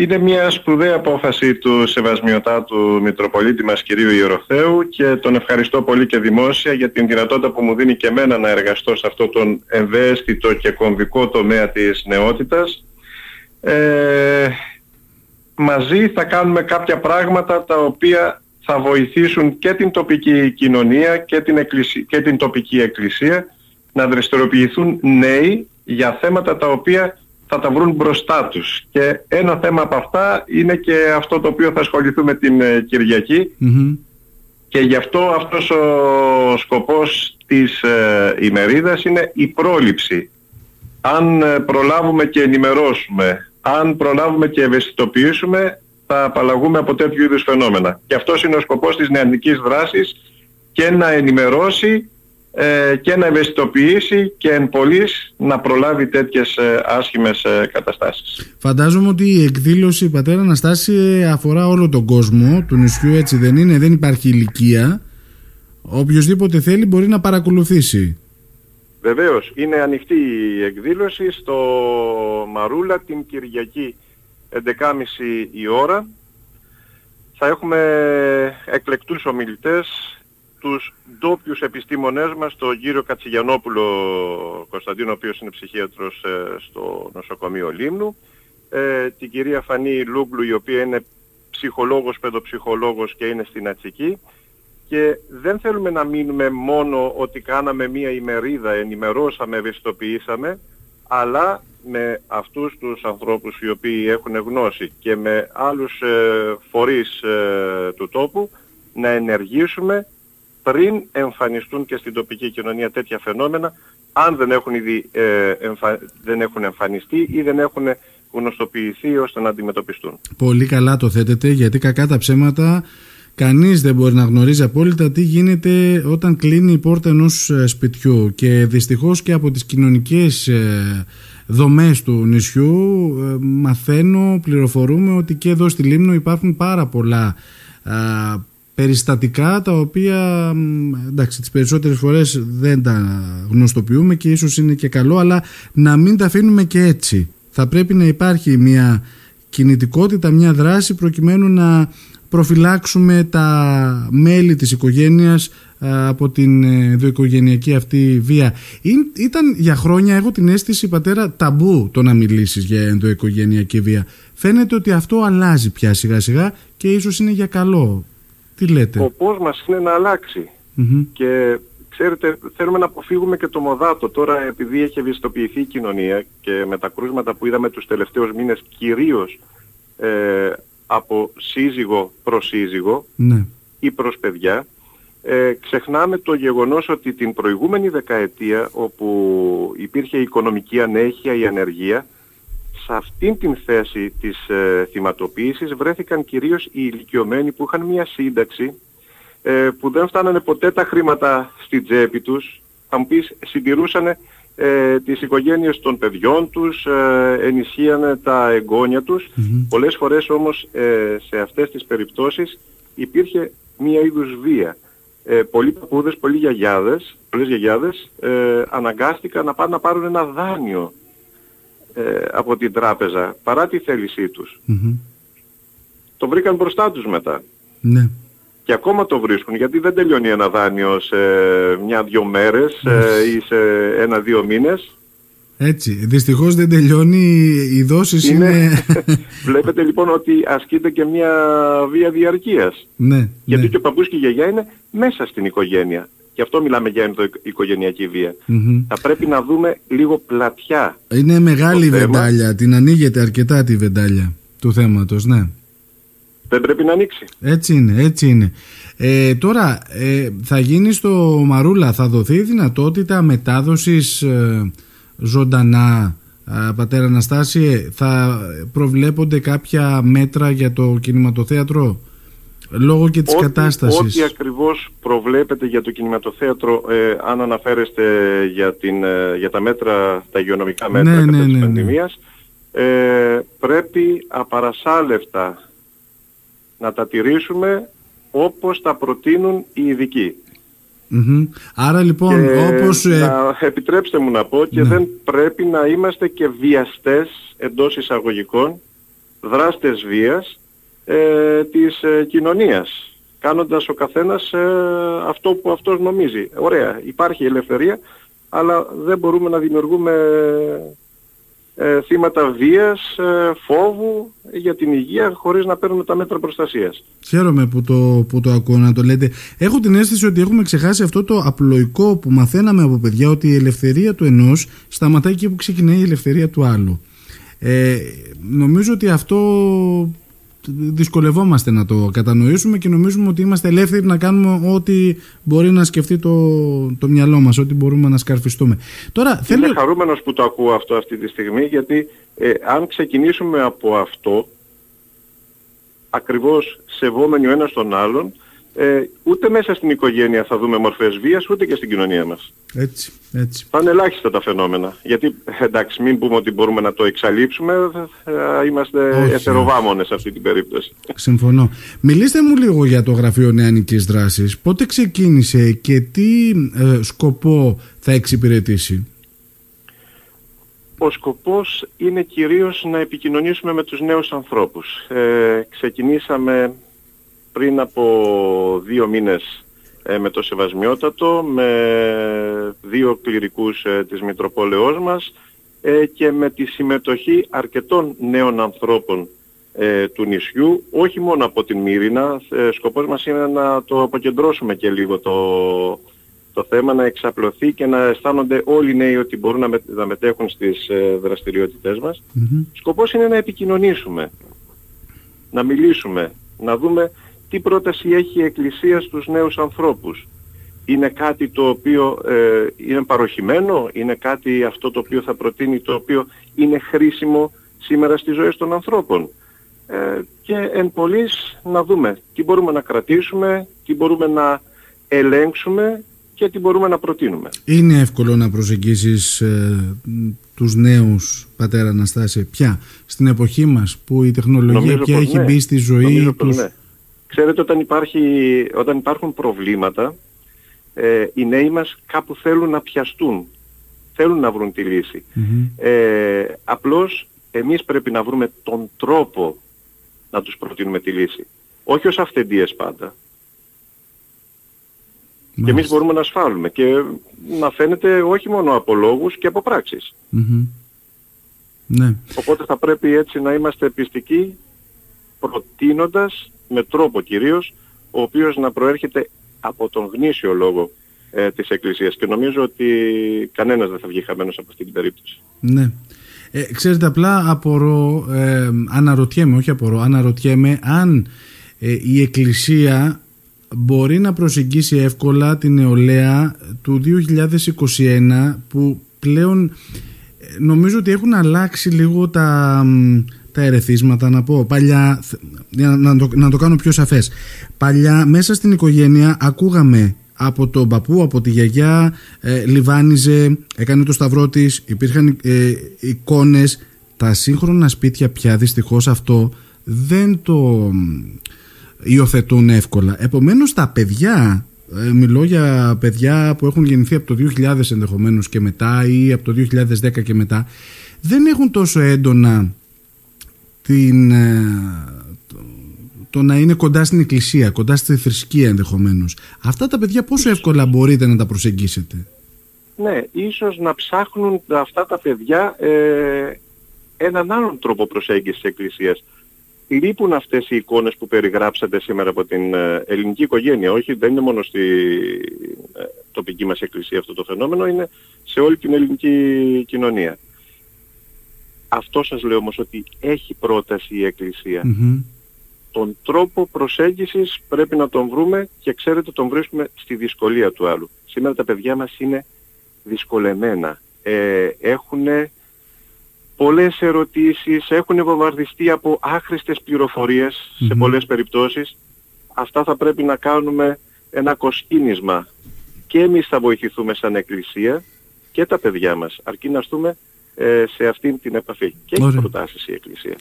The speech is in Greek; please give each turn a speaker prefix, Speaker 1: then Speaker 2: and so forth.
Speaker 1: Είναι μια σπουδαία απόφαση του Σεβασμιωτάτου Μητροπολίτη μας κυρίου Ιεροθέου και τον ευχαριστώ πολύ και δημόσια για την δυνατότητα που μου δίνει και εμένα να εργαστώ σε αυτό τον ευαίσθητο και κομβικό τομέα της νεότητας. Ε, μαζί θα κάνουμε κάποια πράγματα τα οποία θα βοηθήσουν και την τοπική κοινωνία και την, και την τοπική εκκλησία να δραστηριοποιηθούν νέοι για θέματα τα οποία θα τα βρουν μπροστά τους. Και ένα θέμα από αυτά είναι και αυτό το οποίο θα ασχοληθούμε την ε, κυριακη και γι' αυτό αυτός ο σκοπός της ε, ημερίδας είναι η πρόληψη. Αν ε, προλάβουμε και ενημερώσουμε, αν προλάβουμε και ευαισθητοποιήσουμε, θα απαλλαγούμε από τέτοιου είδους φαινόμενα. Και αυτός είναι ο σκοπός της νεανικής δράσης και να ενημερώσει ε, και να ευαισθητοποιήσει και εν πολλής να προλάβει τέτοιες ε, άσχημες ε, καταστάσεις.
Speaker 2: Φαντάζομαι ότι η εκδήλωση πατέρα Αναστάση αφορά όλο τον κόσμο του νησιού έτσι δεν είναι, δεν υπάρχει ηλικία οποιοδήποτε θέλει μπορεί να παρακολουθήσει.
Speaker 1: Βεβαίως, είναι ανοιχτή η εκδήλωση στο Μαρούλα την Κυριακή 11.30 η ώρα. Θα έχουμε εκλεκτούς ομιλητές τους ντόπιους επιστήμονές μας, τον κύριο Κατσιγιανόπουλο Κωνσταντίνο, ο οποίος είναι ψυχίατρος ε, στο νοσοκομείο Λίμνου, ε, την κυρία Φανή Λούγκλου, η οποία είναι ψυχολόγος, παιδοψυχολόγος και είναι στην Ατσική. Και δεν θέλουμε να μείνουμε μόνο ότι κάναμε μία ημερίδα, ενημερώσαμε, ευαισθητοποιήσαμε, αλλά με αυτούς τους ανθρώπους οι οποίοι έχουν γνώση και με άλλους ε, φορείς ε, του τόπου να ενεργήσουμε πριν εμφανιστούν και στην τοπική κοινωνία τέτοια φαινόμενα, αν δεν έχουν, ήδη, ε, δεν έχουν εμφανιστεί ή δεν έχουν γνωστοποιηθεί ώστε να αντιμετωπιστούν.
Speaker 2: Πολύ καλά το θέτετε, γιατί κακά τα ψέματα κανείς δεν μπορεί να γνωρίζει απόλυτα τι γίνεται όταν κλείνει η πόρτα ενός ε, σπιτιού και δυστυχώς και από τις κοινωνικές ε, δομές του νησιού μαθαίνω, πληροφορούμε ότι και εδώ στη Λίμνο υπάρχουν πάρα πολλά περιστατικά τα οποία εντάξει τις περισσότερες φορές δεν τα γνωστοποιούμε και ίσως είναι και καλό αλλά να μην τα αφήνουμε και έτσι. Θα πρέπει να υπάρχει μια κινητικότητα, μια δράση προκειμένου να προφυλάξουμε τα μέλη της οικογένειας από την ενδοοικογενειακή αυτή βία. Ήταν για χρόνια, έχω την αίσθηση πατέρα, ταμπού το να μιλήσεις για ενδοοικογενειακή βία. Φαίνεται ότι αυτό αλλάζει πια σιγά σιγά και ίσως είναι για καλό. Τι λέτε;
Speaker 1: Ο σκοπός μας είναι να αλλαξει Και ξέρετε, θέλουμε να αποφύγουμε και το μοδάτο. Τώρα επειδή έχει ευαισθητοποιηθεί η κοινωνία και με τα κρούσματα που είδαμε τους τελευταίους μήνες κυρίως ε, από σύζυγο προς σύζυγο
Speaker 2: ναι.
Speaker 1: ή προς παιδιά, ε, ξεχνάμε το γεγονός ότι την προηγούμενη δεκαετία όπου υπήρχε η οικονομική ανέχεια, η ανεργία, σε αυτήν την θέση της ε, θυματοποίησης βρέθηκαν κυρίως οι ηλικιωμένοι που είχαν μια σύνταξη ε, που δεν φτάνανε ποτέ τα χρήματα στη τσέπη τους, θα μου πεις συντηρούσαν ε, τις οικογένειες των παιδιών τους, ε, ενισχύανε τα εγγόνια τους. Πολλές φορές όμως ε, σε αυτές τις περιπτώσεις υπήρχε μία είδους βία. Ε, πολλοί παππούδες, πολλοί γιαγιάδες, πολλές γιαγιάδες ε, αναγκάστηκαν να πάνε να πάρουν ένα δάνειο ε, από την τράπεζα παρά τη θέλησή τους. Το βρήκαν μπροστά τους μετά.
Speaker 2: Ναι.
Speaker 1: Και ακόμα το βρίσκουν γιατί δεν τελειώνει ένα δάνειο σε μια-δυο μέρες ε, ή σε ένα-δύο μήνες.
Speaker 2: Έτσι. Δυστυχώς δεν τελειώνει. Οι δόσεις είναι... είναι...
Speaker 1: Βλέπετε λοιπόν ότι ασκείται και μια βία διαρκείας.
Speaker 2: Ναι,
Speaker 1: γιατί
Speaker 2: ναι.
Speaker 1: και ο παππούς και η γιαγιά είναι μέσα στην οικογένεια. Γι' αυτό μιλάμε για οικογενειακή Θα πρέπει να δούμε λίγο πλατιά.
Speaker 2: Είναι μεγάλη η βεντάλια. Την ανοίγεται αρκετά τη βεντάλια του θέματος, ναι.
Speaker 1: Δεν πρέπει να ανοίξει.
Speaker 2: Έτσι είναι, έτσι είναι. Ε, τώρα, ε, θα γίνει στο Μαρούλα, θα δοθεί η δυνατότητα μετάδοσης ε, ζωντανά, πατέρα Αναστάση, θα προβλέπονται κάποια μέτρα για το κινηματοθέατρο; Λόγω και της
Speaker 1: ό,τι,
Speaker 2: κατάστασης.
Speaker 1: Ό,τι ακριβώς προβλέπετε για το κινηματοθέατρο, ε, αν αναφέρεστε για, την, ε, για τα μέτρα, τα υγειονομικά μέτρα
Speaker 2: ναι,
Speaker 1: κατά
Speaker 2: ναι,
Speaker 1: της
Speaker 2: ναι, ναι.
Speaker 1: πανδημίας, ε, πρέπει απαρασάλευτα να τα τηρήσουμε όπως τα προτείνουν οι ειδικοι
Speaker 2: Άρα λοιπόν
Speaker 1: και
Speaker 2: όπως... Ε,
Speaker 1: Να, επιτρέψτε μου να πω και
Speaker 2: Ναι.
Speaker 1: δεν πρέπει να είμαστε και βιαστές εντός εισαγωγικών δράστες βίας ε, της ε, κοινωνίας κάνοντας ο καθένας ε, αυτό που αυτός νομίζει. Ωραία, υπάρχει ελευθερία αλλά δεν μπορούμε να δημιουργούμε ε, θύματα βίας, ε, φόβου για την υγεία χωρίς να παίρνουμε τα μέτρα προστασίας.
Speaker 2: Χαίρομαι που το, που το ακούω να το λέτε. Έχω την αίσθηση ότι έχουμε ξεχάσει αυτό το απλοϊκό που μαθαίναμε από παιδιά ότι η ελευθερία του ενός σταματάει εκεί που ξεκινάει η ελευθερία του άλλου. Ε, νομίζω ότι αυτό δυσκολευόμαστε να το κατανοήσουμε και νομίζουμε ότι είμαστε ελεύθεροι να κάνουμε ό,τι μπορεί να σκεφτεί το, το μυαλό μας, ό,τι μπορούμε να σκαρφιστούμε.
Speaker 1: Τώρα, θέλω... Είμαι χαρούμενος που το ακούω αυτό αυτή τη στιγμή γιατί ε, αν ξεκινήσουμε από αυτό ακριβώς σεβόμενοι ο ένας τον άλλον ε, ούτε μέσα στην οικογένεια θα δούμε μορφές βίας, ούτε και στην κοινωνία μας.
Speaker 2: Έτσι, έτσι.
Speaker 1: Θα είναι ελάχιστα τα φαινόμενα. Γιατί, εντάξει, μην πούμε ότι μπορούμε να το εξαλείψουμε, θα είμαστε εθεροβάμονες σε αυτή την περίπτωση.
Speaker 2: Συμφωνώ. Μιλήστε μου λίγο για το Γραφείο Νεανικής Δράσης. Πότε ξεκίνησε και τι ε, σκοπό θα εξυπηρετήσει;
Speaker 1: Ο σκοπός είναι κυρίως να επικοινωνήσουμε με τους νέους ανθρώπους. Ε, ξεκινήσαμε πριν από δύο μήνες ε, με το Σεβασμιότατο, με δύο κληρικούς ε, της Μητροπόλεως μας ε, και με τη συμμετοχή αρκετών νέων ανθρώπων του νησιού, όχι μόνο από την Μύρινα. Σκοπός μας είναι να το αποκεντρώσουμε και λίγο το, το θέμα, να εξαπλωθεί και να αισθάνονται όλοι οι νέοι ότι μπορούν να, να μετέχουν στις δραστηριότητές μας. Σκοπός είναι να επικοινωνήσουμε, να μιλήσουμε, να δούμε τι πρόταση έχει η Εκκλησία στους νέους ανθρώπους; Είναι κάτι το οποίο ε, είναι παροχημένο, είναι κάτι αυτό το οποίο θα προτείνει, το οποίο είναι χρήσιμο σήμερα στις ζωές των ανθρώπων; Ε, και εν πολλής να δούμε τι μπορούμε να κρατήσουμε, τι μπορούμε να ελέγξουμε και τι μπορούμε να προτείνουμε.
Speaker 2: Είναι εύκολο να προσεγγίσεις ε, τους νέους, πατέρα Αναστάση, πια στην εποχή μας που η τεχνολογία πια έχει ναι. μπει στη ζωή τους... Ναι.
Speaker 1: Ξέρετε όταν, υπάρχει, όταν υπάρχουν προβλήματα ε, οι νέοι μας κάπου θέλουν να πιαστούν. Θέλουν να βρουν τη λύση. Ε, απλώς εμείς πρέπει να βρούμε τον τρόπο να τους προτείνουμε τη λύση. Όχι ως αυθεντίες πάντα. Και εμείς μπορούμε να ασφάλουμε και να φαίνεται όχι μόνο από λόγους και από πραξεις
Speaker 2: Ναι.
Speaker 1: Οπότε θα πρέπει έτσι να είμαστε πιστικοί προτείνοντας με τρόπο κυρίως, ο οποίος να προέρχεται από τον γνήσιο λόγο ε, της Εκκλησίας και νομίζω ότι κανένας δεν θα βγει χαμένος από αυτή την περίπτωση.
Speaker 2: Ναι. Ε, ξέρετε απλά απορώ, ε, αναρωτιέμαι, όχι απορώ, αναρωτιέμαι αν ε, η Εκκλησία μπορεί να προσεγγίσει εύκολα την νεολαία του 2021 που πλέον ε, νομίζω ότι έχουν αλλάξει λίγο τα τα ερεθίσματα να πω. Παλιά να το, να το κάνω πιο σαφές. Παλιά μέσα στην οικογένεια ακούγαμε από τον παππού, από τη γιαγιά ε, λιβάνιζε, έκανε το σταυρό της υπήρχαν ε, εικόνες. Τα σύγχρονα σπίτια πια δυστυχώς αυτό δεν το υιοθετούν εύκολα. Επομένως τα παιδιά ε, μιλώ για παιδιά που έχουν γεννηθεί από το 2000 ενδεχομένως και μετά ή από το 2010 και μετά δεν έχουν τόσο έντονα την, ε, το, να είναι κοντά στην εκκλησία, κοντά στη θρησκεία ενδεχομένως. Αυτά τα παιδιά πόσο εύκολα μπορείτε να τα προσεγγίσετε;
Speaker 1: Ναι, ίσως να ψάχνουν αυτά τα παιδιά ε, έναν άλλον τρόπο προσέγγισης της εκκλησίας. Λείπουν αυτές οι εικόνες που περιγράψατε σήμερα από την ε, ελληνική οικογένεια. Όχι, δεν είναι μόνο στη ε, τοπική μας εκκλησία αυτό το φαινόμενο, είναι σε όλη την ελληνική κοινωνία. Αυτό σας λέω όμως ότι έχει πρόταση η εκκλησια Τον τρόπο προσέγγισης πρέπει να τον βρούμε και ξέρετε τον βρίσκουμε στη δυσκολία του άλλου. Σήμερα τα παιδιά μας είναι δυσκολεμένα. Ε, έχουν πολλές ερωτήσεις, έχουν βομβαρδιστεί από άχρηστες σε πολλές περιπτώσεις. Αυτά θα πρέπει να κάνουμε ένα κοσκίνισμα. Και εμείς θα βοηθηθούμε σαν εκκλησία και τα παιδιά μας, αρκεί να στούμε ε, σε αυτήν την επαφή. Και έχει προτάσεις η Εκκλησία.